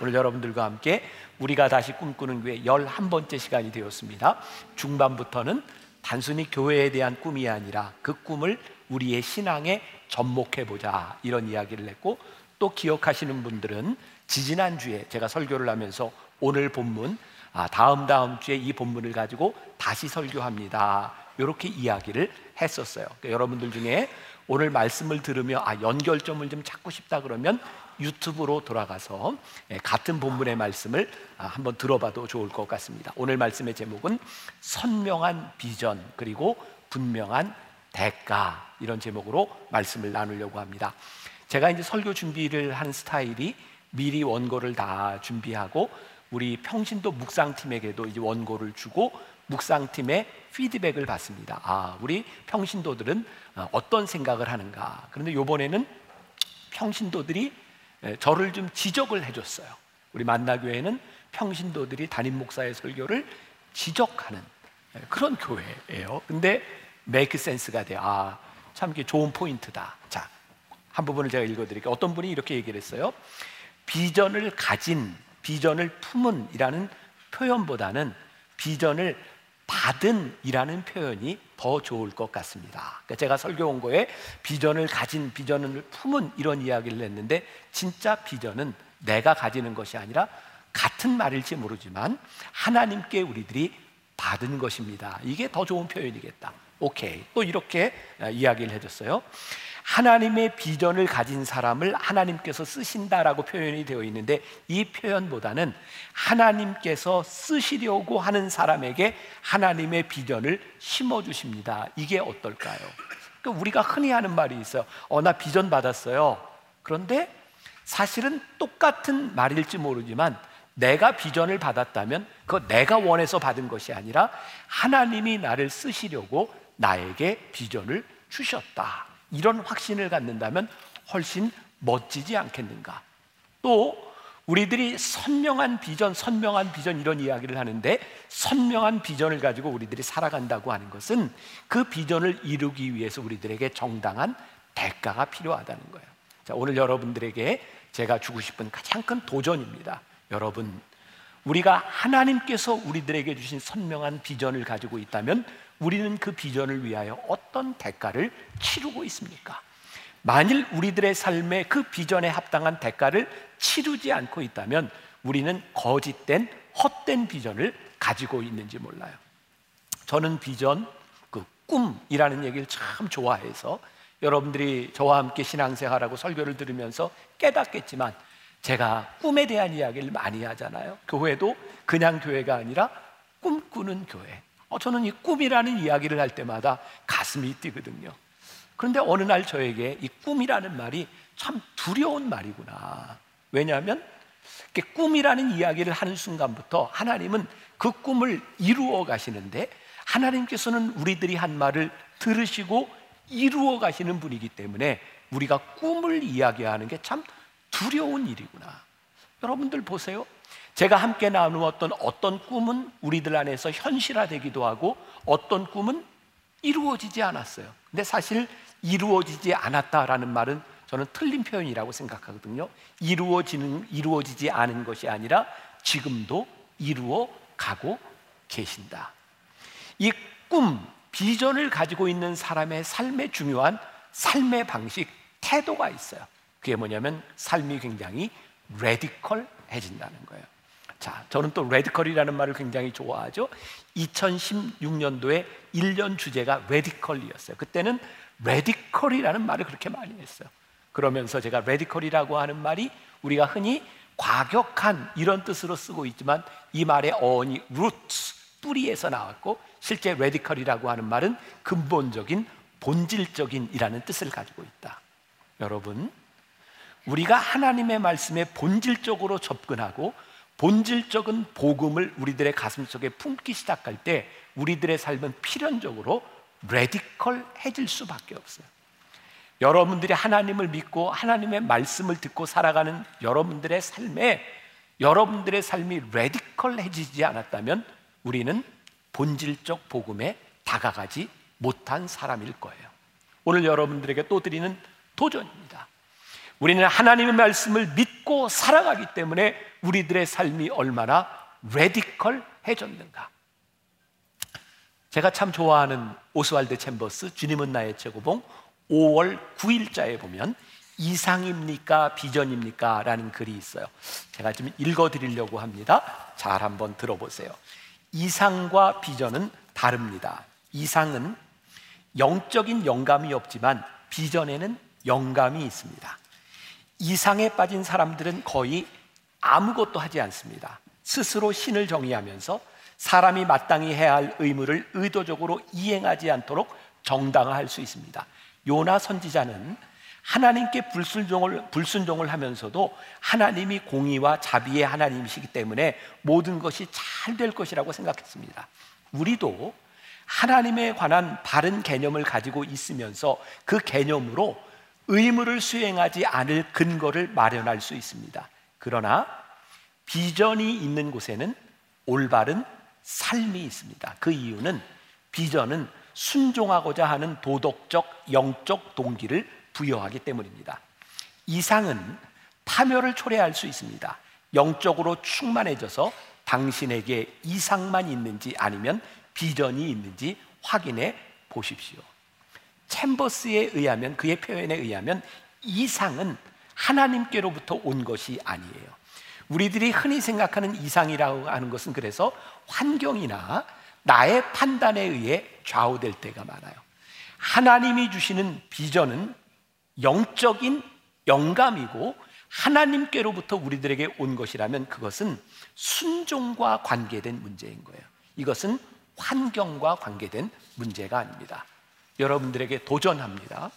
오늘 여러분들과 함께 우리가 다시 꿈꾸는 교회 11번째 시간이 되었습니다. 중반부터는 단순히 교회에 대한 꿈이 아니라 그 꿈을 우리의 신앙에 접목해 보자 이런 이야기를 했고 또 기억하시는 분들은 지지난 주에 제가 설교를 하면서 오늘 본문 아, 다음 다음 주에 이 본문을 가지고 다시 설교합니다. 이렇게 이야기를 했었어요. 그러니까 여러분들 중에 오늘 말씀을 들으며 아 연결점을 좀 찾고 싶다 그러면 유튜브로 돌아가서 예, 같은 본문의 말씀을 아, 한번 들어봐도 좋을 것 같습니다. 오늘 말씀의 제목은 선명한 비전 그리고 분명한 대가 이런 제목으로 말씀을 나누려고 합니다. 제가 이제 설교 준비를 하는 스타일이 미리 원고를 다 준비하고 우리 평신도 묵상팀에게도 이제 원고를 주고 묵상팀의 피드백을 받습니다. 아, 우리 평신도들은 어, 어떤 생각을 하는가. 그런데 이번에는 평신도들이 저를 좀 지적을 해줬어요. 우리 만나교회는 평신도들이 담임 목사의 설교를 지적하는 그런 교회예요. 근데 메이크 센스가 돼. 아, 참 이게 좋은 포인트다. 자, 한 부분을 제가 읽어드릴게요. 어떤 분이 이렇게 얘기를 했어요. 비전을 가진, 비전을 품은이라는 표현보다는 비전을 받은이라는 표현이 더 좋을 것 같습니다. 그러니까 제가 설교 원고에 비전을 가진 비전을 품은 이런 이야기를 했는데 진짜 비전은 내가 가지는 것이 아니라 같은 말일지 모르지만 하나님께 우리들이 받은 것입니다. 이게 더 좋은 표현이겠다. 오케이. 또 이렇게 이야기를 해줬어요. 하나님의 비전을 가진 사람을 하나님께서 쓰신다라고 표현이 되어 있는데 이 표현보다는 하나님께서 쓰시려고 하는 사람에게 하나님의 비전을 심어 주십니다. 이게 어떨까요? 그러니까 우리가 흔히 하는 말이 있어요. 어, 나 비전 받았어요. 그런데 사실은 똑같은 말일지 모르지만 내가 비전을 받았다면 그 내가 원해서 받은 것이 아니라 하나님이 나를 쓰시려고 나에게 비전을 주셨다. 이런 확신을 갖는다면 훨씬 멋지지 않겠는가? 또 우리들이 선명한 비전, 선명한 비전 이런 이야기를 하는데 선명한 비전을 가지고 우리들이 살아간다고 하는 것은 그 비전을 이루기 위해서 우리들에게 정당한 대가가 필요하다는 거예요. 자, 오늘 여러분들에게 제가 주고 싶은 가장 큰 도전입니다. 여러분, 우리가 하나님께서 우리들에게 주신 선명한 비전을 가지고 있다면 우리는 그 비전을 위하여 어떤 대가를 치르고 있습니까? 만일 우리들의 삶에 그 비전에 합당한 대가를 치르지 않고 있다면 우리는 거짓된 헛된 비전을 가지고 있는지 몰라요. 저는 비전, 그 꿈이라는 얘기를 참 좋아해서 여러분들이 저와 함께 신앙생활하고 설교를 들으면서 깨닫겠지만 제가 꿈에 대한 이야기를 많이 하잖아요. 교회도 그냥 교회가 아니라 꿈꾸는 교회. 어, 저는 이 꿈이라는 이야기를 할 때마다 가슴이 뛰거든요. 그런데 어느 날 저에게 이 꿈이라는 말이 참 두려운 말이구나. 왜냐하면 꿈이라는 이야기를 하는 순간부터 하나님은 그 꿈을 이루어 가시는데 하나님께서는 우리들이 한 말을 들으시고 이루어 가시는 분이기 때문에 우리가 꿈을 이야기하는 게 참 두려운 일이구나. 여러분들 보세요. 제가 함께 나누었던 어떤 꿈은 우리들 안에서 현실화되기도 하고 어떤 꿈은 이루어지지 않았어요. 근데 사실 이루어지지 않았다라는 말은 저는 틀린 표현이라고 생각하거든요. 이루어지는 이루어지지 않은 것이 아니라 지금도 이루어 가고 계신다. 이 꿈, 비전을 가지고 있는 사람의 삶에 중요한 삶의 방식, 태도가 있어요. 그게 뭐냐면 삶이 굉장히 radical해진다는 거예요. 자, 저는 또 radical이라는 말을 굉장히 좋아하죠. 2016년도에 1년 주제가 radical이었어요. 그때는 radical이라는 말을 그렇게 많이 했어요. 그러면서 제가 radical이라고 하는 말이 우리가 흔히 과격한 이런 뜻으로 쓰고 있지만 이 말의 어원이 roots, 뿌리에서 나왔고 실제 radical이라고 하는 말은 근본적인 본질적인이라는 뜻을 가지고 있다. 여러분, 우리가 하나님의 말씀에 본질적으로 접근하고 본질적인 복음을 우리들의 가슴 속에 품기 시작할 때 우리들의 삶은 필연적으로 radical해질 수밖에 없어요. 여러분들이 하나님을 믿고 하나님의 말씀을 듣고 살아가는 여러분들의 삶에 여러분들의 삶이 radical해지지 않았다면 우리는 본질적 복음에 다가가지 못한 사람일 거예요. 오늘 여러분들에게 또 드리는 도전입니다. 우리는 하나님의 말씀을 믿고 살아가기 때문에 우리들의 삶이 얼마나 레디컬해졌는가. 제가 참 좋아하는 오스왈드 챔버스 주님은 나의 최고봉 5월 9일자에 보면 이상입니까 비전입니까? 라는 글이 있어요. 제가 좀 읽어 드리려고 합니다. 잘 한번 들어보세요. 이상과 비전은 다릅니다. 이상은 영적인 영감이 없지만 비전에는 영감이 있습니다. 이상에 빠진 사람들은 거의 아무것도 하지 않습니다. 스스로 신을 정의하면서 사람이 마땅히 해야 할 의무를 의도적으로 이행하지 않도록 정당화할 수 있습니다. 요나 선지자는 하나님께 불순종을, 불순종을 하면서도 하나님이 공의와 자비의 하나님이시기 때문에 모든 것이 잘 될 것이라고 생각했습니다. 우리도 하나님에 관한 바른 개념을 가지고 있으면서 그 개념으로 의무를 수행하지 않을 근거를 마련할 수 있습니다. 그러나 비전이 있는 곳에는 올바른 삶이 있습니다. 그 이유는 비전은 순종하고자 하는 도덕적, 영적 동기를 부여하기 때문입니다. 이상은 파멸을 초래할 수 있습니다. 영적으로 충만해져서 당신에게 이상만 있는지 아니면 비전이 있는지 확인해 보십시오. 챔버스에 의하면 그의 표현에 의하면 이상은 하나님께로부터 온 것이 아니에요. 우리들이 흔히 생각하는 이상이라고 하는 것은 그래서 환경이나 나의 판단에 의해 좌우될 때가 많아요. 하나님이 주시는 비전은 영적인 영감이고 하나님께로부터 우리들에게 온 것이라면 그것은 순종과 관계된 문제인 거예요. 이것은 환경과 관계된 문제가 아닙니다. 여러분들에게 도전합니다.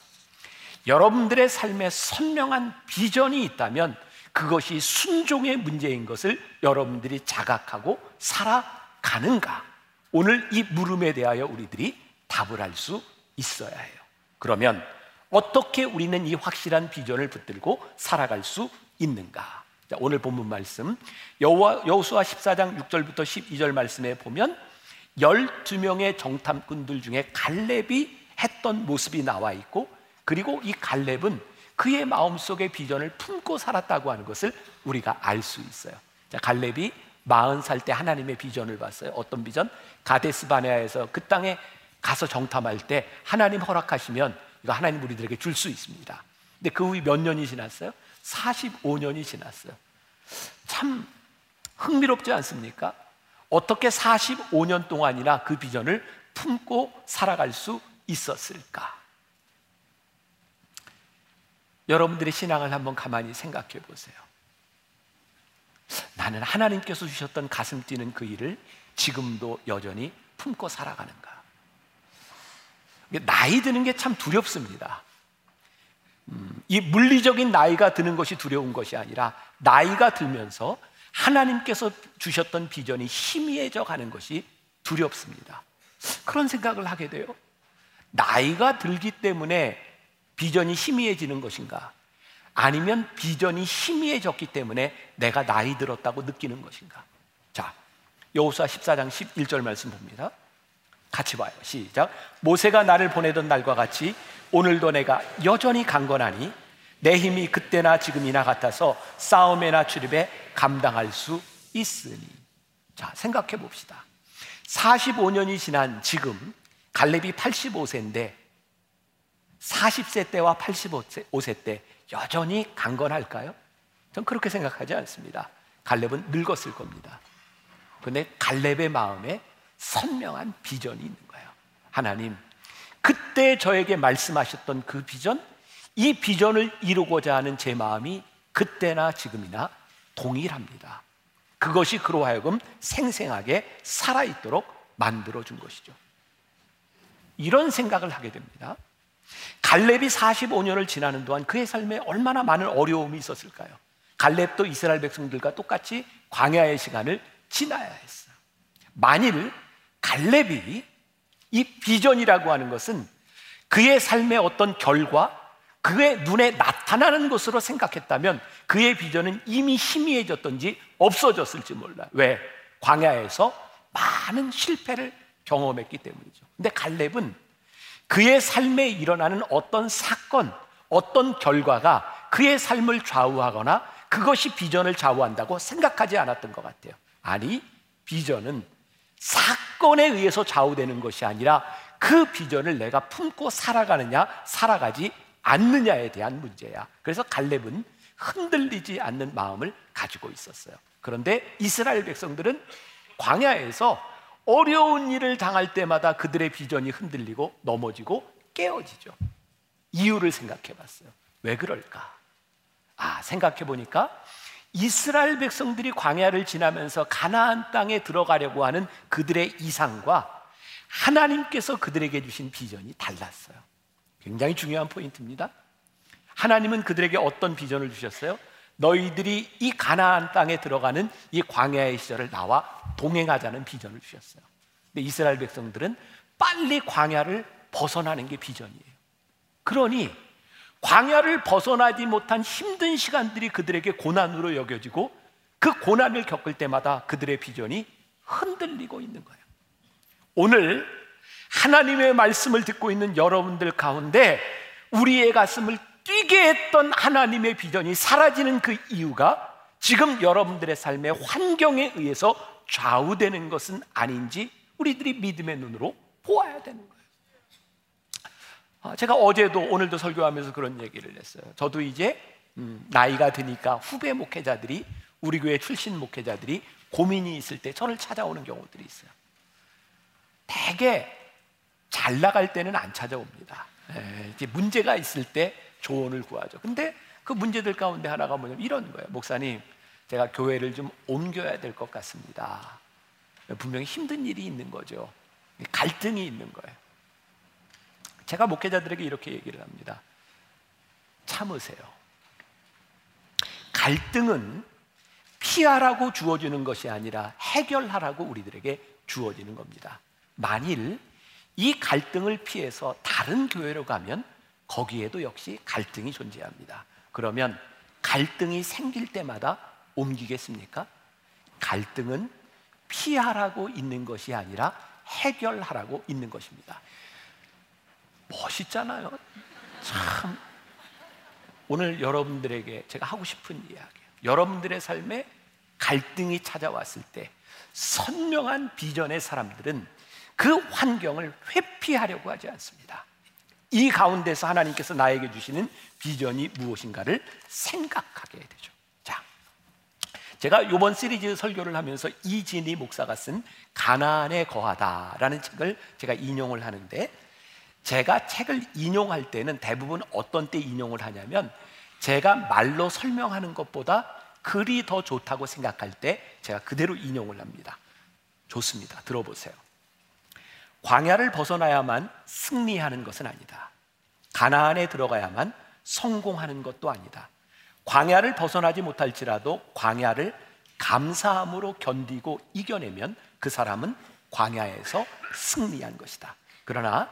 여러분들의 삶에 선명한 비전이 있다면 그것이 순종의 문제인 것을 여러분들이 자각하고 살아가는가? 오늘 이 물음에 대하여 우리들이 답을 할 수 있어야 해요. 그러면 어떻게 우리는 이 확실한 비전을 붙들고 살아갈 수 있는가? 자, 오늘 본문 말씀 여호수아 14장 6절부터 12절 말씀에 보면 12명의 정탐꾼들 중에 갈렙이 했던 모습이 나와 있고 그리고 이 갈렙은 그의 마음속의 비전을 품고 살았다고 하는 것을 우리가 알 수 있어요. 자, 갈렙이 40살 때 하나님의 비전을 봤어요. 어떤 비전? 가데스 바네아에서 그 땅에 가서 정탐할 때 하나님 허락하시면 이거 하나님 우리들에게 줄 수 있습니다. 근데 그 후에 몇 년이 지났어요? 45년이 지났어요. 참 흥미롭지 않습니까? 어떻게 45년 동안이나 그 비전을 품고 살아갈 수 있었을까? 여러분들의 신앙을 한번 가만히 생각해 보세요. 나는 하나님께서 주셨던 가슴 뛰는 그 일을 지금도 여전히 품고 살아가는가? 나이 드는 게 참 두렵습니다. 음, 이 물리적인 나이가 드는 것이 두려운 것이 아니라 나이가 들면서 하나님께서 주셨던 비전이 희미해져 가는 것이 두렵습니다. 그런 생각을 하게 돼요. 나이가 들기 때문에 비전이 희미해지는 것인가? 아니면 비전이 희미해졌기 때문에 내가 나이 들었다고 느끼는 것인가? 자, 여호수아 14장 11절 말씀 봅니다. 같이 봐요. 시작. 모세가 나를 보내던 날과 같이 오늘도 내가 여전히 강건하니 내 힘이 그때나 지금이나 같아서 싸움에나 출입에 감당할 수 있으니. 자, 생각해 봅시다. 45년이 지난 지금 갈렙이 85세인데 40세 때와 85세 때 여전히 강건할까요? 전 그렇게 생각하지 않습니다. 갈렙은 늙었을 겁니다. 그런데 갈렙의 마음에 선명한 비전이 있는 거예요. 하나님, 그때 저에게 말씀하셨던 그 비전, 이 비전을 이루고자 하는 제 마음이 그때나 지금이나 동일합니다. 그것이 그로 하여금 생생하게 살아있도록 만들어준 것이죠. 이런 생각을 하게 됩니다. 갈렙이 45년을 지나는 동안 그의 삶에 얼마나 많은 어려움이 있었을까요? 갈렙도 이스라엘 백성들과 똑같이 광야의 시간을 지나야 했어요. 만일 갈렙이 이 비전이라고 하는 것은 그의 삶의 어떤 결과, 그의 눈에 나타나는 것으로 생각했다면 그의 비전은 이미 희미해졌던지 없어졌을지 몰라. 왜? 광야에서 많은 실패를 경험했기 때문이죠. 근데 갈렙은 그의 삶에 일어나는 어떤 사건, 어떤 결과가 그의 삶을 좌우하거나 그것이 비전을 좌우한다고 생각하지 않았던 것 같아요. 아니, 비전은 사건에 의해서 좌우되는 것이 아니라 그 비전을 내가 품고 살아가느냐, 살아가지 않느냐에 대한 문제야. 그래서 갈렙은 흔들리지 않는 마음을 가지고 있었어요. 그런데 이스라엘 백성들은 광야에서 어려운 일을 당할 때마다 그들의 비전이 흔들리고 넘어지고 깨어지죠. 이유를 생각해 봤어요. 왜 그럴까? 아, 생각해 보니까 이스라엘 백성들이 광야를 지나면서 가나안 땅에 들어가려고 하는 그들의 이상과 하나님께서 그들에게 주신 비전이 달랐어요. 굉장히 중요한 포인트입니다. 하나님은 그들에게 어떤 비전을 주셨어요? 너희들이 이 가나안 땅에 들어가는 이 광야의 시절을 나와 동행하자는 비전을 주셨어요. 근데 이스라엘 백성들은 빨리 광야를 벗어나는 게 비전이에요. 그러니 광야를 벗어나지 못한 힘든 시간들이 그들에게 고난으로 여겨지고 그 고난을 겪을 때마다 그들의 비전이 흔들리고 있는 거예요. 오늘 하나님의 말씀을 듣고 있는 여러분들 가운데 우리의 가슴을 뛰게 했던 하나님의 비전이 사라지는 그 이유가 지금 여러분들의 삶의 환경에 의해서 좌우되는 것은 아닌지 우리들이 믿음의 눈으로 보아야 되는 거예요. 아, 제가 어제도 오늘도 설교하면서 그런 얘기를 했어요. 저도 이제 음, 나이가 드니까 후배 목회자들이 우리 교회 출신 목회자들이 고민이 있을 때 저를 찾아오는 경우들이 있어요. 대개 잘 나갈 때는 안 찾아옵니다. 에, 이제 문제가 있을 때 조언을 구하죠. 근데 그 문제들 가운데 하나가 뭐냐면 이런 거예요. 목사님, 제가 교회를 좀 옮겨야 될 것 같습니다. 분명히 힘든 일이 있는 거죠. 갈등이 있는 거예요. 제가 목회자들에게 이렇게 얘기를 합니다. 참으세요. 갈등은 피하라고 주어지는 것이 아니라 해결하라고 우리들에게 주어지는 겁니다. 만일 이 갈등을 피해서 다른 교회로 가면 거기에도 역시 갈등이 존재합니다. 그러면 갈등이 생길 때마다 옮기겠습니까? 갈등은 피하라고 있는 것이 아니라 해결하라고 있는 것입니다. 멋있잖아요. 참. 오늘 여러분들에게 제가 하고 싶은 이야기예요. 여러분들의 삶에 갈등이 찾아왔을 때 선명한 비전의 사람들은 그 환경을 회피하려고 하지 않습니다. 이 가운데서 하나님께서 나에게 주시는 비전이 무엇인가를 생각하게 되죠. 자, 제가 이번 시리즈 설교를 하면서 이진희 목사가 쓴 가나안에 거하다라는 책을 제가 인용을 하는데 제가 책을 인용할 때는 대부분 어떤 때 인용을 하냐면 제가 말로 설명하는 것보다 글이 더 좋다고 생각할 때 제가 그대로 인용을 합니다. 좋습니다. 들어보세요. 광야를 벗어나야만 승리하는 것은 아니다. 가나안에 들어가야만 성공하는 것도 아니다. 광야를 벗어나지 못할지라도 광야를 감사함으로 견디고 이겨내면 그 사람은 광야에서 승리한 것이다. 그러나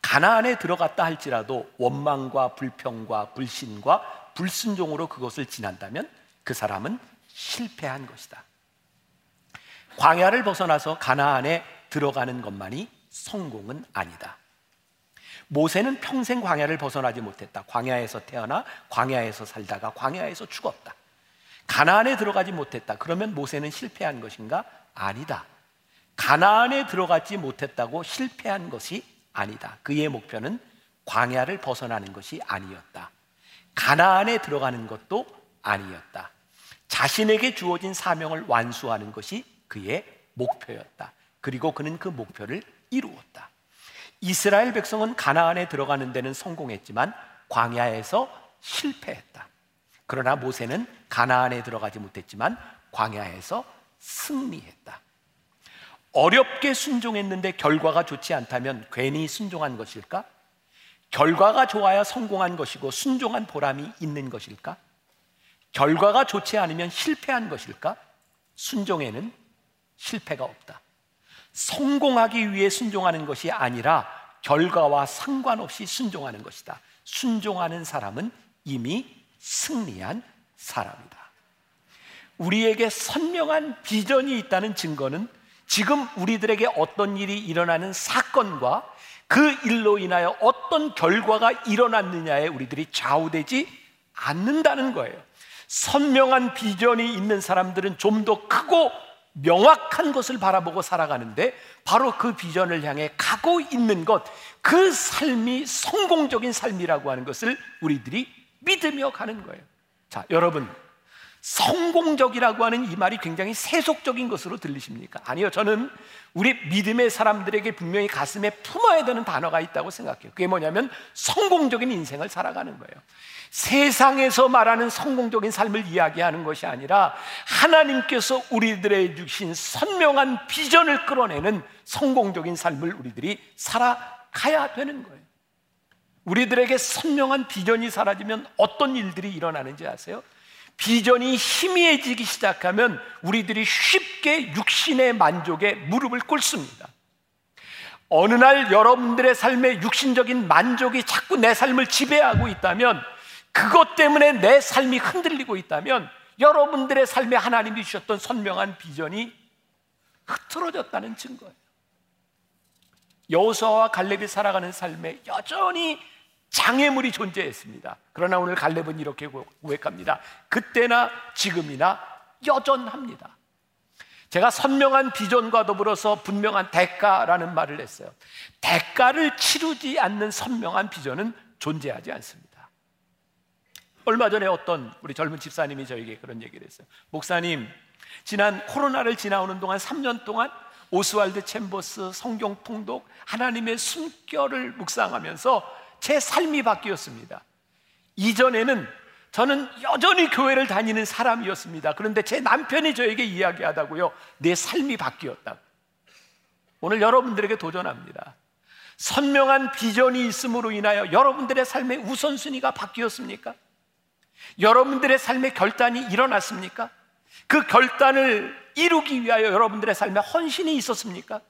가나안에 들어갔다 할지라도 원망과 불평과 불신과 불순종으로 그것을 지난다면 그 사람은 실패한 것이다. 광야를 벗어나서 가나안에 들어가는 것만이 성공은 아니다. 모세는 평생 광야를 벗어나지 못했다. 광야에서 태어나 광야에서 살다가 광야에서 죽었다. 가나안에 들어가지 못했다. 그러면 모세는 실패한 것인가? 아니다. 가나안에 들어가지 못했다고 실패한 것이 아니다. 그의 목표는 광야를 벗어나는 것이 아니었다. 가나안에 들어가는 것도 아니었다. 자신에게 주어진 사명을 완수하는 것이 그의 목표였다. 그리고 그는 그 목표를 이루었다. 이스라엘 백성은 가나안에 들어가는 데는 성공했지만 광야에서 실패했다. 그러나 모세는 가나안에 들어가지 못했지만 광야에서 승리했다. 어렵게 순종했는데 결과가 좋지 않다면 괜히 순종한 것일까? 결과가 좋아야 성공한 것이고 순종한 보람이 있는 것일까? 결과가 좋지 않으면 실패한 것일까? 순종에는 실패가 없다. 성공하기 위해 순종하는 것이 아니라 결과와 상관없이 순종하는 것이다. 순종하는 사람은 이미 승리한 사람이다. 우리에게 선명한 비전이 있다는 증거는 지금 우리들에게 어떤 일이 일어나는 사건과 그 일로 인하여 어떤 결과가 일어났느냐에 우리들이 좌우되지 않는다는 거예요. 선명한 비전이 있는 사람들은 좀 더 크고 명확한 것을 바라보고 살아가는데 바로 그 비전을 향해 가고 있는 것, 그 삶이 성공적인 삶이라고 하는 것을 우리들이 믿으며 가는 거예요. 자, 여러분, 성공적이라고 하는 이 말이 굉장히 세속적인 것으로 들리십니까? 아니요, 저는 우리 믿음의 사람들에게 분명히 가슴에 품어야 되는 단어가 있다고 생각해요. 그게 뭐냐면 성공적인 인생을 살아가는 거예요. 세상에서 말하는 성공적인 삶을 이야기하는 것이 아니라 하나님께서 우리들의 주신 선명한 비전을 끌어내는 성공적인 삶을 우리들이 살아가야 되는 거예요. 우리들에게 선명한 비전이 사라지면 어떤 일들이 일어나는지 아세요? 비전이 희미해지기 시작하면 우리들이 쉽게 육신의 만족에 무릎을 꿇습니다. 어느 날 여러분들의 삶에 육신적인 만족이 자꾸 내 삶을 지배하고 있다면 그것 때문에 내 삶이 흔들리고 있다면 여러분들의 삶에 하나님이 주셨던 선명한 비전이 흐트러졌다는 증거예요. 여호수아와 갈렙이 살아가는 삶에 여전히 장애물이 존재했습니다. 그러나 오늘 갈렙은 이렇게 고백합니다. 그때나 지금이나 여전합니다. 제가 선명한 비전과 더불어서 분명한 대가라는 말을 했어요. 대가를 치르지 않는 선명한 비전은 존재하지 않습니다. 얼마 전에 어떤 우리 젊은 집사님이 저에게 그런 얘기를 했어요. 목사님, 지난 코로나를 지나오는 동안 3년 동안 오스왈드 챔버스 성경 통독 하나님의 숨결을 묵상하면서 제 삶이 바뀌었습니다. 이전에는 저는 여전히 교회를 다니는 사람이었습니다. 그런데 제 남편이 저에게 이야기하다고요. 내 삶이 바뀌었다. 오늘 여러분들에게 도전합니다. 선명한 비전이 있음으로 인하여 여러분들의 삶의 우선순위가 바뀌었습니까? 여러분들의 삶의 결단이 일어났습니까? 그 결단을 이루기 위하여 여러분들의 삶에 헌신이 있었습니까?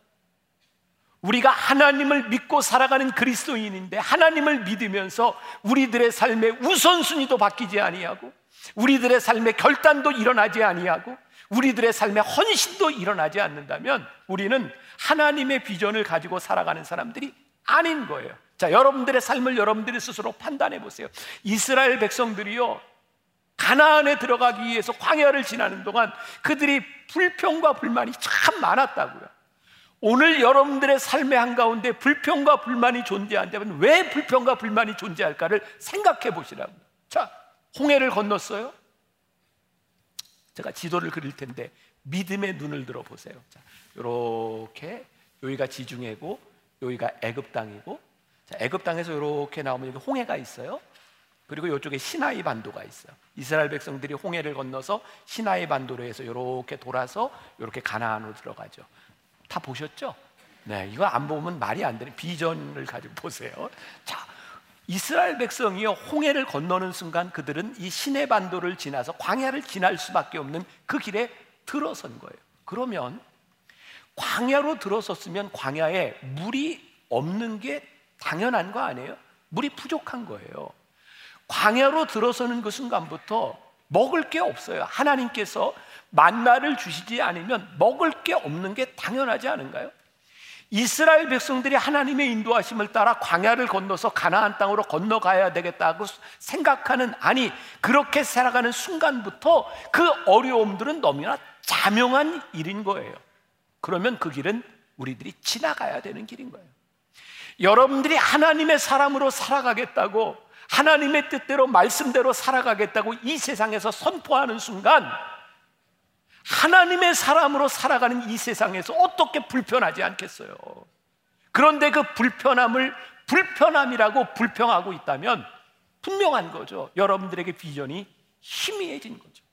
우리가 하나님을 믿고 살아가는 그리스도인인데 하나님을 믿으면서 우리들의 삶의 우선순위도 바뀌지 아니하고 우리들의 삶의 결단도 일어나지 아니하고 우리들의 삶의 헌신도 일어나지 않는다면 우리는 하나님의 비전을 가지고 살아가는 사람들이 아닌 거예요. 자, 여러분들의 삶을 여러분들이 스스로 판단해 보세요. 이스라엘 백성들이요. 가나안에 들어가기 위해서 광야를 지나는 동안 그들이 불평과 불만이 참 많았다고요. 오늘 여러분들의 삶의 한가운데 불평과 불만이 존재한다면 왜 불평과 불만이 존재할까를 생각해 보시라고. 자, 홍해를 건넜어요? 제가 지도를 그릴 텐데 믿음의 눈을 들어 보세요. 자, 요렇게 여기가 지중해고 여기가 애굽 땅이고 자, 애굽 땅에서 이렇게 나오면 여기 홍해가 있어요. 그리고 이쪽에 시나이 반도가 있어요. 이스라엘 백성들이 홍해를 건너서 시나이 반도로 해서 이렇게 돌아서 이렇게 가나안으로 들어가죠. 다 보셨죠? 네, 이거 안 보면 말이 안 되는 비전을 가지고 보세요. 자, 이스라엘 백성이요 홍해를 건너는 순간 그들은 이 시내 반도를 지나서 광야를 지날 수밖에 없는 그 길에 들어선 거예요. 그러면 광야로 들어섰으면 광야에 물이 없는 게 당연한 거 아니에요? 물이 부족한 거예요. 광야로 들어서는 그 순간부터 먹을 게 없어요. 하나님께서 만나를 주시지 않으면 먹을 게 없는 게 당연하지 않은가요? 이스라엘 백성들이 하나님의 인도하심을 따라 광야를 건너서 가나안 땅으로 건너가야 되겠다고 생각하는 아니 그렇게 살아가는 순간부터 그 어려움들은 너무나 자명한 일인 거예요. 그러면 그 길은 우리들이 지나가야 되는 길인 거예요. 여러분들이 하나님의 사람으로 살아가겠다고 하나님의 뜻대로 말씀대로 살아가겠다고 이 세상에서 선포하는 순간 하나님의 사람으로 살아가는 이 세상에서 어떻게 불편하지 않겠어요? 그런데 그 불편함을 불편함이라고 불평하고 있다면 분명한 거죠. 여러분들에게 비전이 희미해진 거죠.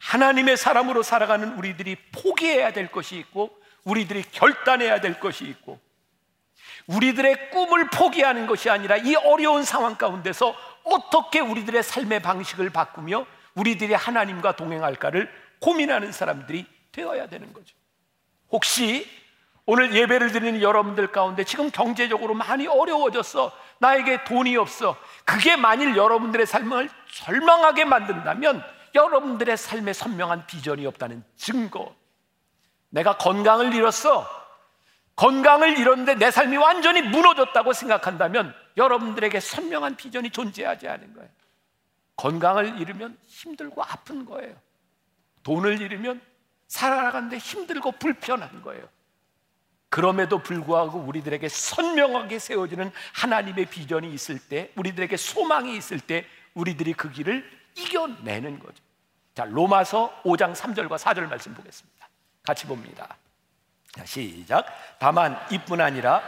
하나님의 사람으로 살아가는 우리들이 포기해야 될 것이 있고 우리들이 결단해야 될 것이 있고 우리들의 꿈을 포기하는 것이 아니라 이 어려운 상황 가운데서 어떻게 우리들의 삶의 방식을 바꾸며 우리들이 하나님과 동행할까를 고민하는 사람들이 되어야 되는 거죠. 혹시 오늘 예배를 드리는 여러분들 가운데 지금 경제적으로 많이 어려워졌어. 나에게 돈이 없어. 그게 만일 여러분들의 삶을 절망하게 만든다면 여러분들의 삶에 선명한 비전이 없다는 증거. 내가 건강을 잃었어. 건강을 잃었는데 내 삶이 완전히 무너졌다고 생각한다면 여러분들에게 선명한 비전이 존재하지 않은 거예요. 건강을 잃으면 힘들고 아픈 거예요. 돈을 잃으면 살아가는데 힘들고 불편한 거예요. 그럼에도 불구하고 우리들에게 선명하게 세워지는 하나님의 비전이 있을 때, 우리들에게 소망이 있을 때, 우리들이 그 길을 이겨내는 거죠. 자, 로마서 5장 3절과 4절 말씀 보겠습니다. 같이 봅니다. 자, 시작. 다만 이뿐 아니라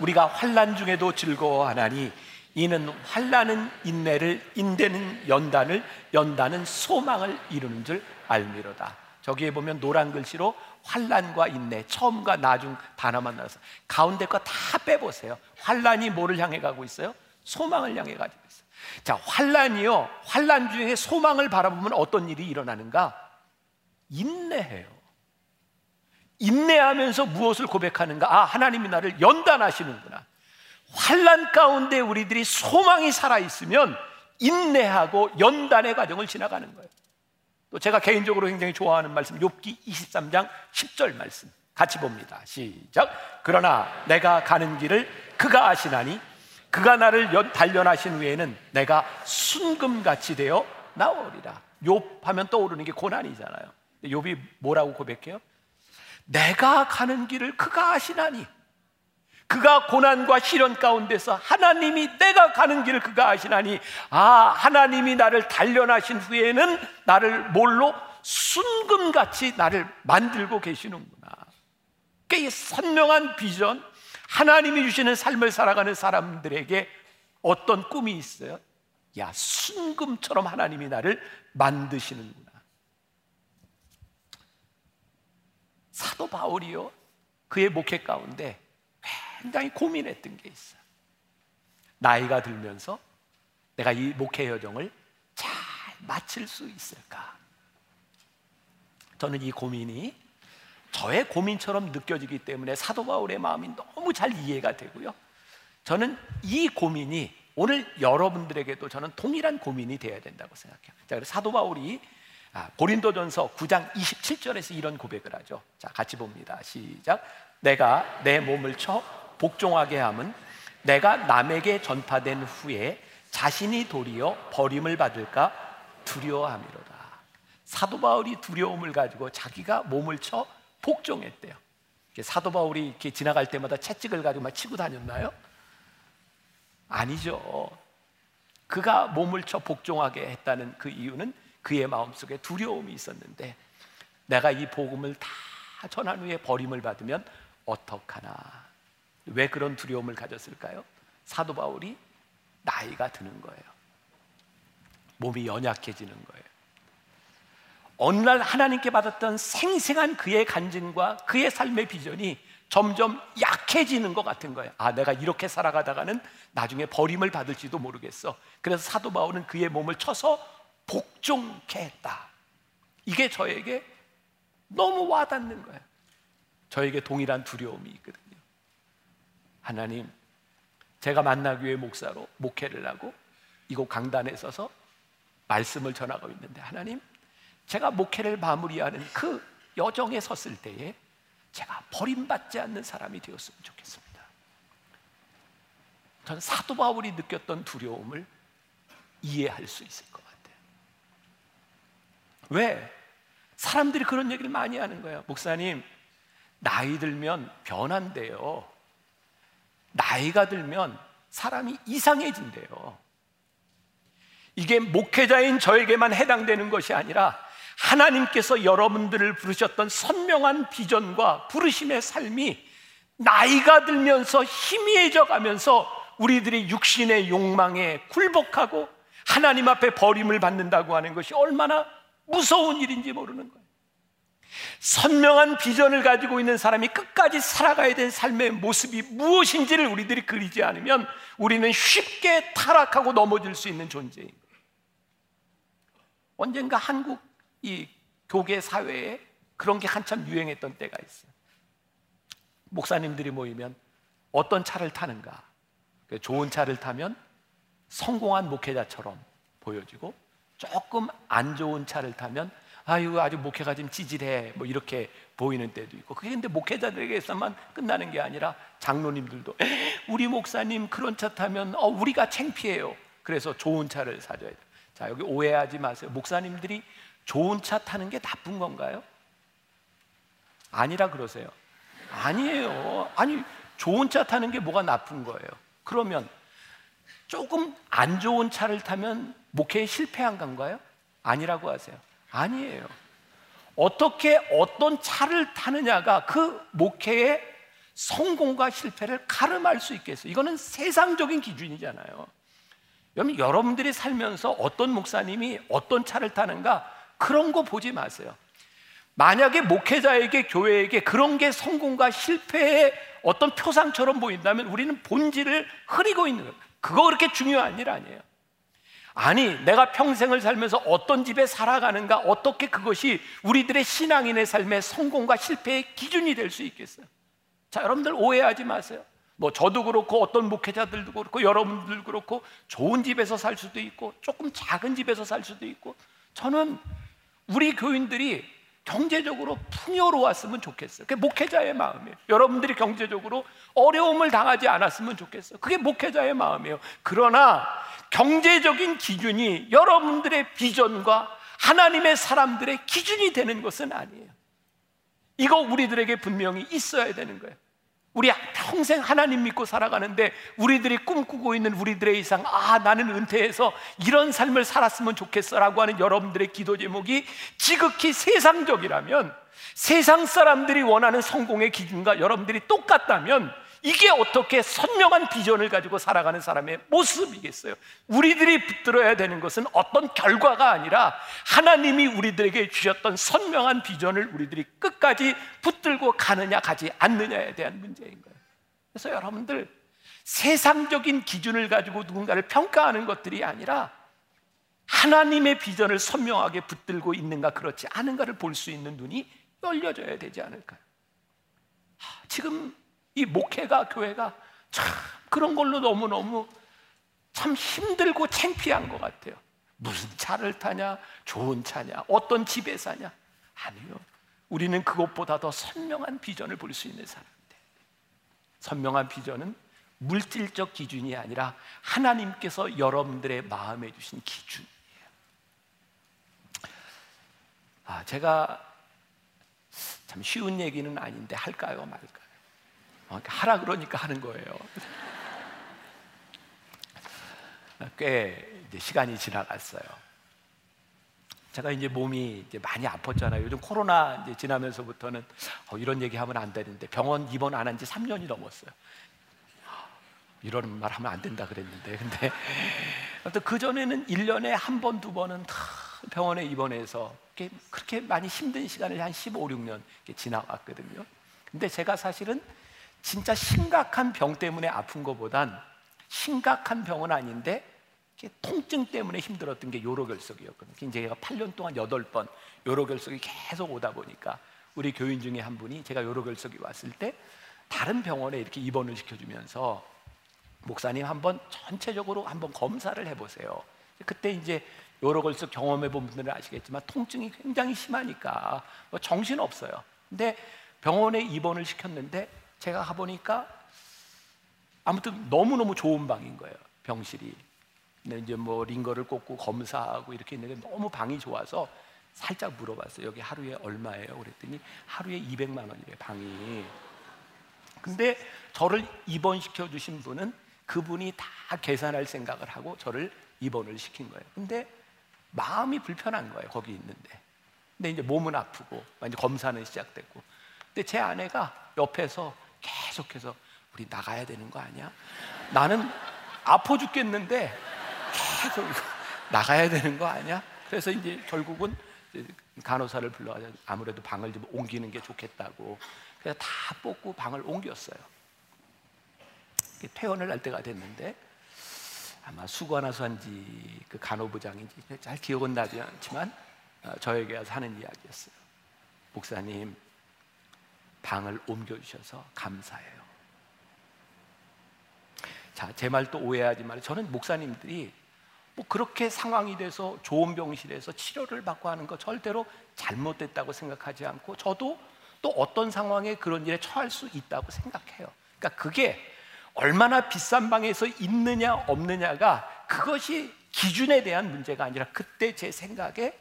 우리가 환난 중에도 즐거워하나니 이는 환난은 인내를 인대는 연단을 연단은 소망을 이루는 줄 알미로다. 저기에 보면 노란 글씨로 환란과 인내 처음과 나중 단어만 나와서 가운데 거 다 빼보세요. 환란이 뭐를 향해 가고 있어요? 소망을 향해 가지고 있어요. 자, 환란이요. 환란 중에 소망을 바라보면 어떤 일이 일어나는가? 인내해요. 인내하면서 무엇을 고백하는가? 아, 하나님이 나를 연단하시는구나. 환란 가운데 우리들이 소망이 살아 있으면 인내하고 연단의 과정을 지나가는 거예요. 또 제가 개인적으로 굉장히 좋아하는 말씀 욥기 23장 10절 말씀 같이 봅니다. 시작. 그러나 내가 가는 길을 그가 아시나니 그가 나를 단련하신 후에는 내가 순금같이 되어 나오리라. 욥 하면 떠오르는 게 고난이잖아요. 욥이 뭐라고 고백해요? 내가 가는 길을 그가 아시나니 그가 고난과 시련 가운데서 하나님이 내가 가는 길을 그가 아시나니 아 하나님이 나를 단련하신 후에는 나를 뭘로 순금같이 나를 만들고 계시는구나. 이 선명한 비전 하나님이 주시는 삶을 살아가는 사람들에게 어떤 꿈이 있어요? 야 순금처럼 하나님이 나를 만드시는구나. 사도 바울이요 그의 목회 가운데 굉장히 고민했던 게 있어요. 나이가 들면서 내가 이 목회 여정을 잘 마칠 수 있을까? 저는 이 고민이 저의 고민처럼 느껴지기 때문에 사도 바울의 마음이 너무 잘 이해가 되고요. 저는 이 고민이 오늘 여러분들에게도 저는 동일한 고민이 되어야 된다고 생각해요. 자, 그래서 사도 바울이 아, 고린도전서 9장 27절에서 이런 고백을 하죠. 자, 같이 봅니다. 시작. 내가 내 몸을 쳐 복종하게 함은 내가 남에게 전파된 후에 자신이 도리어 버림을 받을까 두려워함이로다. 사도 바울이 두려움을 가지고 자기가 몸을 쳐 복종했대요. 사도 바울이 이렇게 지나갈 때마다 채찍을 가지고 막 치고 다녔나요? 아니죠. 그가 몸을 쳐 복종하게 했다는 그 이유는 그의 마음속에 두려움이 있었는데 내가 이 복음을 다 전한 후에 버림을 받으면 어떡하나 왜 그런 두려움을 가졌을까요? 사도 바울이 나이가 드는 거예요. 몸이 연약해지는 거예요. 어느 날 하나님께 받았던 생생한 그의 간증과 그의 삶의 비전이 점점 약해지는 것 같은 거예요. 아, 내가 이렇게 살아가다가는 나중에 버림을 받을지도 모르겠어. 그래서 사도 바울은 그의 몸을 쳐서 복종케 했다. 이게 저에게 너무 와닿는 거예요. 저에게 동일한 두려움이 있거든요. 하나님, 제가 위해 목사로 목회를 하고 이곳 강단에 서서 말씀을 전하고 있는데 하나님, 제가 목회를 마무리하는 그 여정에 섰을 때에 제가 버림받지 않는 사람이 되었으면 좋겠습니다. 저는 사도 바울이 느꼈던 두려움을 이해할 수 있을 것 같아요. 왜? 사람들이 그런 얘기를 많이 하는 거예요. 목사님, 나이 들면 변한대요. 나이가 들면 사람이 이상해진대요. 이게 목회자인 저에게만 해당되는 것이 아니라 하나님께서 여러분들을 부르셨던 선명한 비전과 부르심의 삶이 나이가 들면서 희미해져 가면서 우리들이 육신의 욕망에 굴복하고 하나님 앞에 버림을 받는다고 하는 것이 얼마나 무서운 일인지 모르는 거예요. 선명한 비전을 가지고 있는 사람이 끝까지 살아가야 될 삶의 모습이 무엇인지를 우리들이 그리지 않으면 우리는 쉽게 타락하고 넘어질 수 있는 존재인 거예요. 언젠가 한국 이 교계 사회에 그런 게 한참 유행했던 때가 있어요. 목사님들이 모이면 어떤 차를 타는가? 그 좋은 차를 타면 성공한 목회자처럼 보여지고 조금 안 좋은 차를 타면 아유 아주 목회가 좀 찌질해 뭐 이렇게 보이는 때도 있고 그게 근데 목회자들에게서만 끝나는 게 아니라 장로님들도 우리 목사님 그런 차 타면 어, 우리가 창피해요. 그래서 좋은 차를 사줘야 돼. 자, 여기 오해하지 마세요. 목사님들이 좋은 차 타는 게 나쁜 건가요? 아니라 그러세요. 아니에요. 아니, 좋은 차 타는 게 뭐가 나쁜 거예요? 그러면 조금 안 좋은 차를 타면 목회에 실패한 건가요? 아니라고 하세요. 아니에요. 어떻게 어떤 차를 타느냐가 그 목회의 성공과 실패를 가름할 수 있겠어요. 이거는 세상적인 기준이잖아요. 여러분, 여러분들이 살면서 어떤 목사님이 어떤 차를 타는가 그런 거 보지 마세요. 만약에 목회자에게 교회에게 그런 게 성공과 실패의 어떤 표상처럼 보인다면 우리는 본질을 흐리고 있는 거예요. 그거 그렇게 중요한 일 아니에요. 아니, 내가 평생을 살면서 어떤 집에 살아가는가, 어떻게 그것이 우리들의 신앙인의 삶의 성공과 실패의 기준이 될 수 있겠어요? 자, 여러분들 오해하지 마세요. 뭐 저도 그렇고 어떤 목회자들도 그렇고 여러분들 그렇고 좋은 집에서 살 수도 있고 조금 작은 집에서 살 수도 있고 저는 우리 교인들이 경제적으로 풍요로웠으면 좋겠어요. 그게 목회자의 마음이에요. 여러분들이 경제적으로 어려움을 당하지 않았으면 좋겠어요. 그게 목회자의 마음이에요. 그러나 경제적인 기준이 여러분들의 비전과 하나님의 사람들의 기준이 되는 것은 아니에요. 이거 우리들에게 분명히 있어야 되는 거예요. 우리 평생 하나님 믿고 살아가는데 우리들이 꿈꾸고 있는 우리들의 이상 아 나는 은퇴해서 이런 삶을 살았으면 좋겠어라고 하는 여러분들의 기도 제목이 지극히 세상적이라면 세상 사람들이 원하는 성공의 기준과 여러분들이 똑같다면 이게 어떻게 선명한 비전을 가지고 살아가는 사람의 모습이겠어요? 우리들이 붙들어야 되는 것은 어떤 결과가 아니라 하나님이 우리들에게 주셨던 선명한 비전을 우리들이 끝까지 붙들고 가느냐 가지 않느냐에 대한 문제인 거예요. 그래서 여러분들 세상적인 기준을 가지고 누군가를 평가하는 것들이 아니라 하나님의 비전을 선명하게 붙들고 있는가 그렇지 않은가를 볼 수 있는 눈이 열려져야 되지 않을까요? 지금 이 목회가 교회가 참 그런 걸로 너무너무 참 힘들고 창피한 것 같아요. 무슨 차를 타냐, 좋은 차냐, 어떤 집에 사냐. 아니요. 우리는 그것보다 더 선명한 비전을 볼 수 있는 사람인데. 선명한 비전은 물질적 기준이 아니라 하나님께서 여러분들의 마음에 주신 기준이에요. 아, 제가 참 쉬운 얘기는 아닌데 할까요, 말까요? 어, 하라 그러니까 하는 거예요. 꽤 시간이 지나갔어요. 제가 이제 몸이 이제 많이 아팠잖아요. 요즘 코로나 이제 지나면서부터는 어, 이런 얘기 하면 안 되는데 병원 입원 안 한 지 3년이 넘었어요. 이런 말 하면 안 된다 그랬는데 근데 그 전에는 1년에 한 번, 두 번은 다 병원에 입원해서 그렇게 많이 힘든 시간을 한 15, 16년 지나왔거든요. 근데 제가 사실은 진짜 심각한 병 때문에 아픈 것보단 심각한 병은 아닌데 통증 때문에 힘들었던 게 요로결석이었거든요. 이제 제가 8년 동안 8번 요로결석이 계속 오다 보니까 우리 교인 중에 한 분이 제가 요로결석이 왔을 때 다른 병원에 이렇게 입원을 시켜주면서 목사님 한번 전체적으로 한번 검사를 해보세요. 그때 이제 요로결석 경험해 본 분들은 아시겠지만 통증이 굉장히 심하니까 뭐 정신 없어요. 근데 병원에 입원을 시켰는데 제가 가보니까 아무튼 너무너무 좋은 방인 거예요. 병실이. 이제 뭐 링거를 꽂고 검사하고 이렇게 있는데 너무 방이 좋아서 살짝 물어봤어요. 여기 하루에 얼마예요? 그랬더니 하루에 200만 원이래 방이. 근데 저를 입원시켜 주신 분은 그분이 다 계산할 생각을 하고 저를 입원을 시킨 거예요. 근데 마음이 불편한 거예요. 거기 있는데. 근데 이제 몸은 아프고 이제 검사는 시작됐고. 근데 제 아내가 옆에서 계속해서 우리 나가야 되는 거 아니야? 나는 아파 죽겠는데 계속 나가야 되는 거 아니야? 그래서 이제 결국은 간호사를 불러가지고 아무래도 방을 좀 옮기는 게 좋겠다고 그래서 다 뽑고 방을 옮겼어요. 퇴원을 할 때가 됐는데 아마 수관하수한지 그 간호부장인지 잘 기억은 나지 않지만 어, 저에게 와서 하는 이야기였어요. 목사님 방을 옮겨주셔서 감사해요. 자, 제 말 또 오해하지 말아요. 저는 목사님들이 뭐 그렇게 상황이 돼서 좋은 병실에서 치료를 받고 하는 거 절대로 잘못됐다고 생각하지 않고 저도 또 어떤 상황에 그런 일에 처할 수 있다고 생각해요. 그러니까 그게 얼마나 비싼 방에서 있느냐 없느냐가 그것이 기준에 대한 문제가 아니라 그때 제 생각에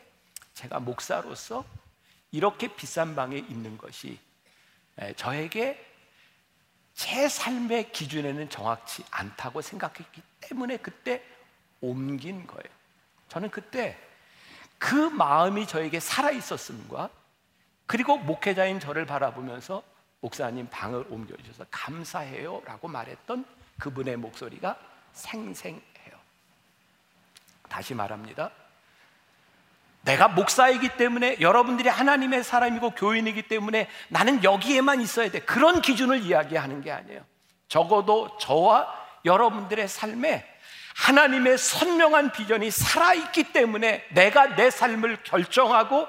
제가 목사로서 이렇게 비싼 방에 있는 것이 저에게 제 삶의 기준에는 정확치 않다고 생각했기 때문에 그때 옮긴 거예요. 저는 그때 그 마음이 저에게 살아 있었음과 그리고 목회자인 저를 바라보면서 목사님 방을 옮겨 주셔서 감사해요 라고 말했던 그분의 목소리가 생생해요. 다시 말합니다. 내가 목사이기 때문에 여러분들이 하나님의 사람이고 교인이기 때문에 나는 여기에만 있어야 돼. 그런 기준을 이야기하는 게 아니에요. 적어도 저와 여러분들의 삶에 하나님의 선명한 비전이 살아있기 때문에 내가 내 삶을 결정하고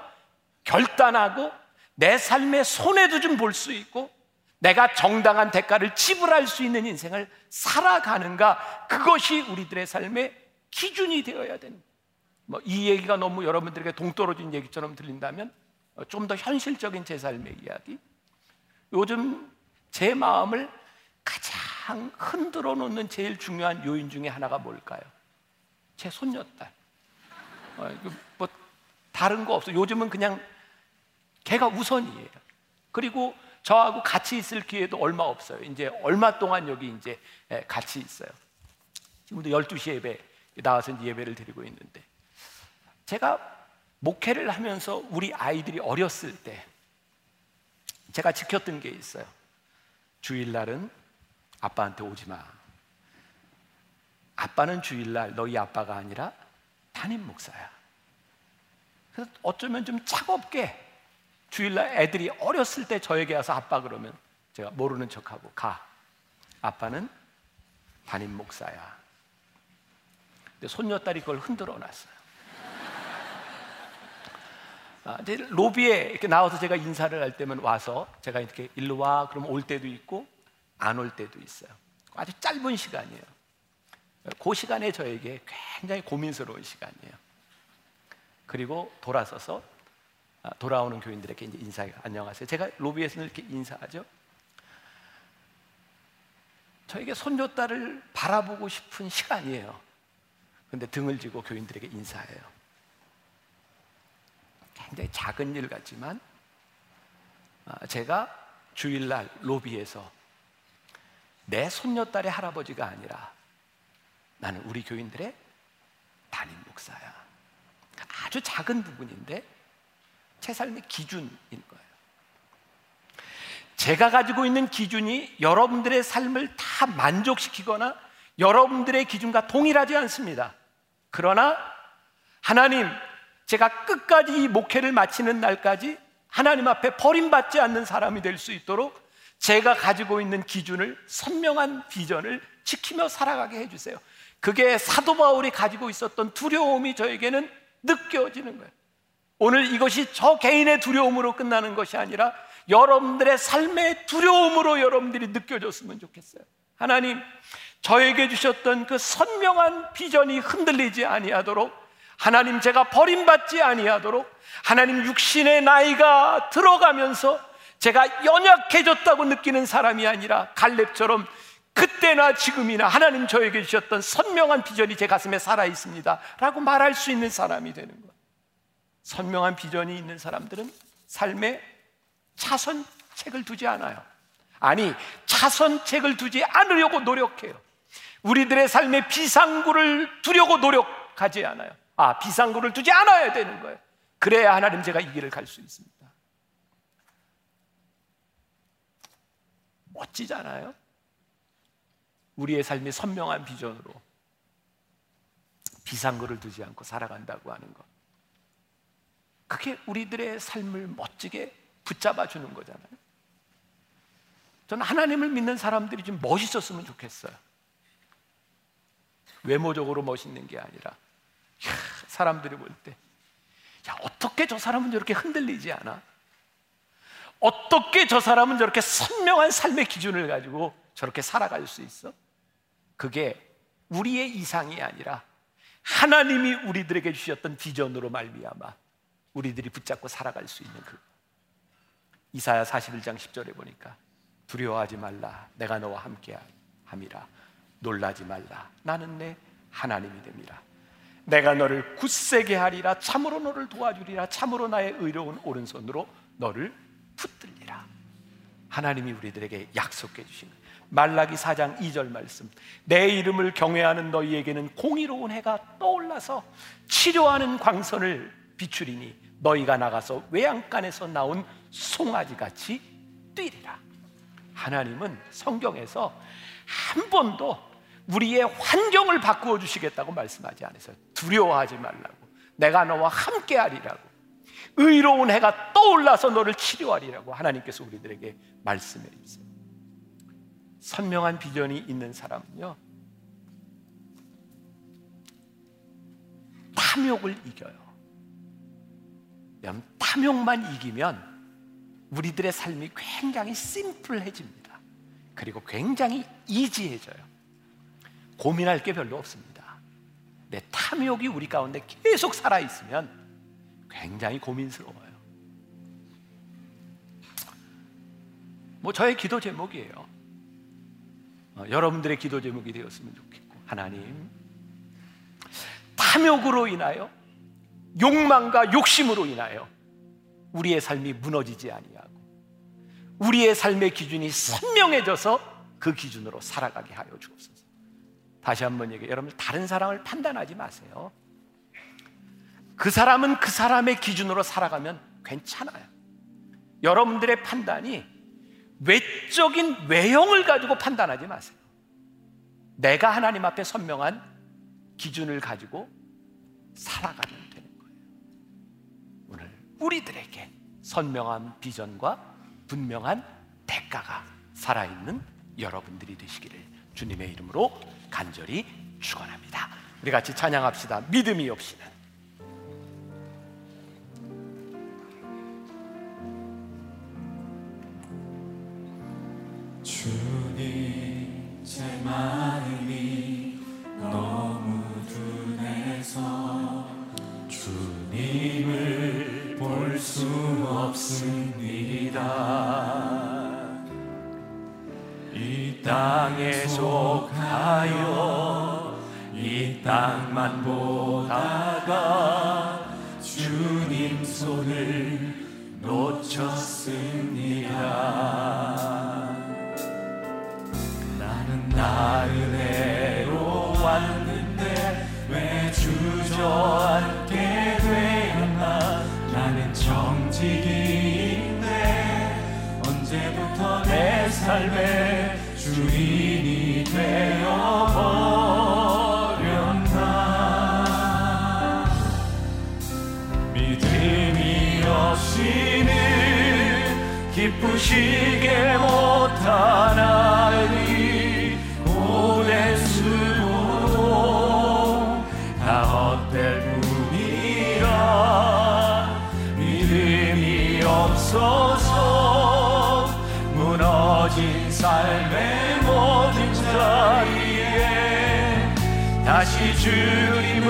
결단하고 내 삶의 손해도 좀 볼 수 있고 내가 정당한 대가를 지불할 수 있는 인생을 살아가는가 그것이 우리들의 삶의 기준이 되어야 거예요. 뭐 이 얘기가 너무 여러분들에게 동떨어진 얘기처럼 들린다면 어, 좀더 현실적인 제 삶의 이야기. 요즘 제 마음을 가장 흔들어 놓는 제일 중요한 요인 중에 하나가 뭘까요? 제 손녀딸. 어, 뭐 다른 거 없어. 요즘은 그냥 걔가 우선이에요. 그리고 저하고 같이 있을 기회도 얼마 없어요. 이제 얼마 동안 여기 이제 같이 있어요. 지금도 12시 예배 나와서 예배를 드리고 있는데 제가 목회를 하면서 우리 아이들이 어렸을 때 제가 지켰던 게 있어요. 주일날은 아빠한테 오지 마. 아빠는 주일날 너희 아빠가 아니라 담임 목사야. 그래서 어쩌면 좀 차갑게 주일날 애들이 어렸을 때 저에게 와서 아빠 그러면 제가 모르는 척하고 가. 아빠는 담임 목사야. 근데 손녀딸이 그걸 흔들어 놨어요. 아, 로비에 이렇게 나와서 제가 인사를 할 때면 와서 제가 이렇게 일로 와 그럼 올 때도 있고 안 올 때도 있어요. 아주 짧은 시간이에요. 그 시간에 저에게 굉장히 고민스러운 시간이에요. 그리고 돌아서서 아, 돌아오는 교인들에게 이제 인사 안녕하세요. 제가 로비에서는 이렇게 인사하죠. 저에게 손녀딸을 바라보고 싶은 시간이에요. 근데 등을 지고 교인들에게 인사해요. 굉장히 작은 일 같지만 아, 제가 주일날 로비에서 내 손녀딸의 할아버지가 아니라 나는 우리 교인들의 담임 목사야. 아주 작은 부분인데 제 삶의 기준인 거예요. 제가 가지고 있는 기준이 여러분들의 삶을 다 만족시키거나 여러분들의 기준과 동일하지 않습니다. 그러나 하나님 제가 끝까지 이 목회를 마치는 날까지 하나님 앞에 버림받지 않는 사람이 될 수 있도록 제가 가지고 있는 기준을 선명한 비전을 지키며 살아가게 해주세요. 그게 사도 바울이 가지고 있었던 두려움이 저에게는 느껴지는 거예요. 오늘 이것이 저 개인의 두려움으로 끝나는 것이 아니라 여러분들의 삶의 두려움으로 여러분들이 느껴졌으면 좋겠어요. 하나님, 저에게 주셨던 그 선명한 비전이 흔들리지 아니하도록 하나님 제가 버림받지 아니하도록 하나님 육신의 나이가 들어가면서 제가 연약해졌다고 느끼는 사람이 아니라 갈렙처럼 그때나 지금이나 하나님 저에게 주셨던 선명한 비전이 제 가슴에 살아 있습니다. 라고 말할 수 있는 사람이 되는 것. 선명한 비전이 있는 사람들은 삶에 차선책을 두지 않아요. 아니, 차선책을 두지 않으려고 노력해요. 우리들의 삶에 비상구를 두려고 노력하지 않아요. 아, 비상구를 두지 않아야 되는 거예요. 그래야 하나님 제가 이 길을 갈 수 있습니다. 멋지잖아요? 우리의 삶이 선명한 비전으로 비상구를 두지 않고 살아간다고 하는 것. 그게 우리들의 삶을 멋지게 붙잡아 주는 거잖아요. 저는 하나님을 믿는 사람들이 좀 멋있었으면 좋겠어요. 외모적으로 멋있는 게 아니라 사람들이 볼 때, 야, 어떻게 저 사람은 저렇게 흔들리지 않아? 어떻게 저 사람은 저렇게 선명한 삶의 기준을 가지고 저렇게 살아갈 수 있어? 그게 우리의 이상이 아니라 하나님이 우리들에게 주셨던 비전으로 말미암아 우리들이 붙잡고 살아갈 수 있는 그. 이사야 41장 10절에 보니까 두려워하지 말라. 내가 너와 함께 함이라. 놀라지 말라. 나는 내 하나님이 됨이라 내가 너를 굳세게 하리라 참으로 너를 도와주리라 참으로 나의 의로운 오른손으로 너를 붙들리라. 하나님이 우리들에게 약속해 주신 말라기 4장 2절 말씀. 내 이름을 경외하는 너희에게는 공의로운 해가 떠올라서 치료하는 광선을 비추리니 너희가 나가서 외양간에서 나온 송아지 같이 뛰리라. 하나님은 성경에서 한 번도 우리의 환경을 바꾸어 주시겠다고 말씀하지 않으세요. 두려워하지 말라고. 내가 너와 함께 하리라고. 의로운 해가 떠올라서 너를 치료하리라고 하나님께서 우리들에게 말씀해 주세요. 선명한 비전이 있는 사람은요. 탐욕을 이겨요. 탐욕만 이기면 우리들의 삶이 굉장히 심플해집니다. 그리고 굉장히 이지해져요. 고민할 게 별로 없습니다. 내 탐욕이 우리 가운데 계속 살아있으면 굉장히 고민스러워요. 뭐 저의 기도 제목이에요. 어, 여러분들의 기도 제목이 되었으면 좋겠고 하나님 탐욕으로 인하여 욕망과 욕심으로 인하여 우리의 삶이 무너지지 아니하고 우리의 삶의 기준이 선명해져서 그 기준으로 살아가게 하여 주옵소서. 다시 한번 얘기해요. 여러분 다른 사람을 판단하지 마세요. 그 사람은 그 사람의 기준으로 살아가면 괜찮아요. 여러분들의 판단이 외적인 외형을 가지고 판단하지 마세요. 내가 하나님 앞에 선명한 기준을 가지고 살아가면 되는 거예요. 오늘 우리들에게 선명한 비전과 분명한 대가가 살아있는 여러분들이 되시기를 주님의 이름으로 간절히 축원합니다. 우리 같이 찬양합시다. 믿음이 없이는 마음이 너무 둔해서 주님을 볼 수 없습니다. 땅에 속하여 이 땅만 보다가 주님 손을 놓쳤습니다. 나는 나은혜로 왔는데 왜 주저앉게 되었나 나는 정직인데 언제부터 내 삶에 기쁘시게 못하나니 고대 쓰고 다 헛될 뿐이라 믿음이 없어서 무너진 삶의 모든 자리에 다시 주님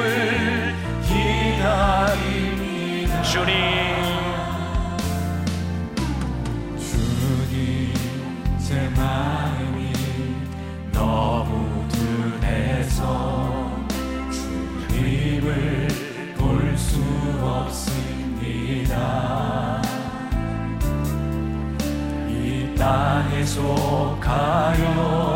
하여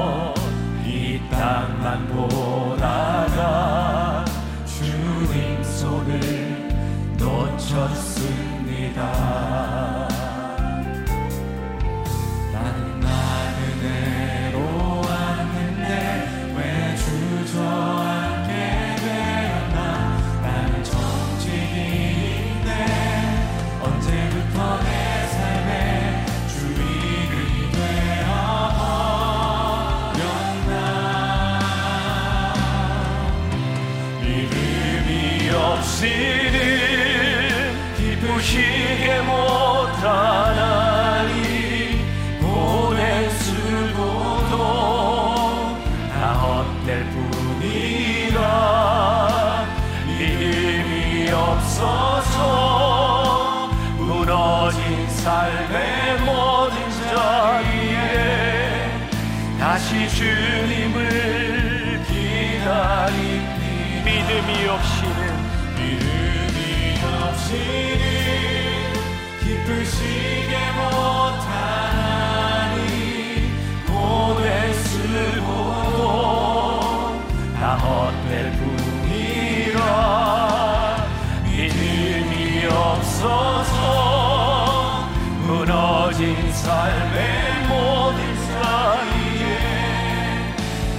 무너진 삶의 모든 사이에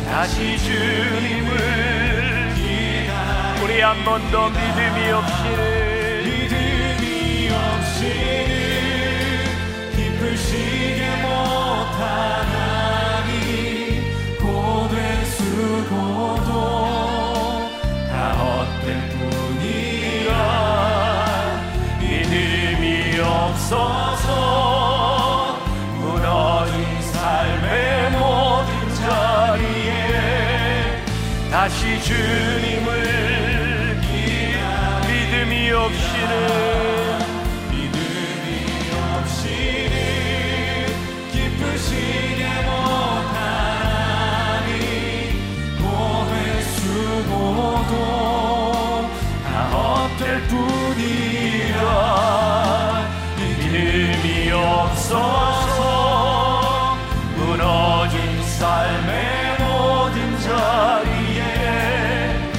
다시 주님을 기다려. 우리 한 번 더 믿음이 없이는 믿음이 없이는 기쁘시게 못하나 없어서 무너진 삶의 모든 자리에 다시 주님을 믿음이 없이 없어서 무너진 삶의 모든 자리에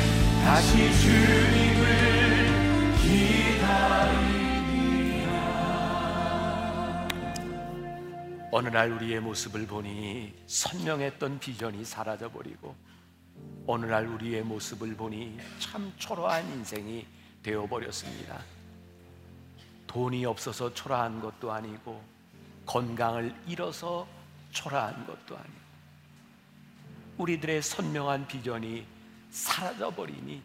다시 주님을 기다리리라 어느 날 우리의 모습을 보니 선명했던 비전이 사라져 버리고 어느 날 우리의 모습을 보니 참 초라한 인생이 되어 버렸습니다. 돈이 없어서 초라한 것도 아니고 건강을 잃어서 초라한 것도 아니고 우리들의 선명한 비전이 사라져 버리니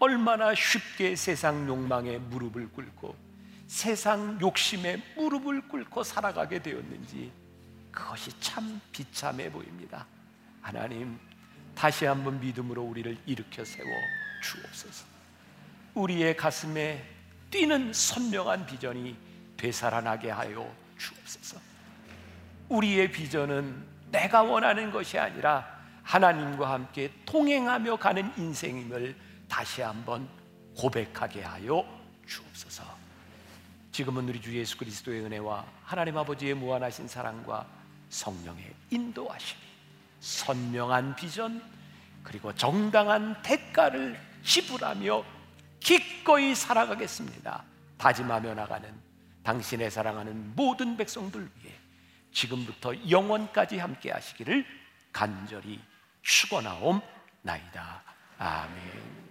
얼마나 쉽게 세상 욕망에 무릎을 꿇고 세상 욕심에 무릎을 꿇고 살아가게 되었는지 그것이 참 비참해 보입니다. 하나님, 다시 한번 믿음으로 우리를 일으켜 세워 주옵소서. 우리의 가슴에 뛰는 선명한 비전이 되살아나게 하여 주옵소서. 우리의 비전은 내가 원하는 것이 아니라 하나님과 함께 동행하며 가는 인생임을 다시 한번 고백하게 하여 주옵소서. 지금은 우리 주 예수 그리스도의 은혜와 하나님 아버지의 무한하신 사랑과 성령의 인도하심이 선명한 비전 그리고 정당한 대가를 지불하며 기꺼이 살아가겠습니다. 다짐하며 나가는 당신의 사랑하는 모든 백성들 위해 지금부터 영원까지 함께 하시기를 간절히 축원하옵나이다. 아멘.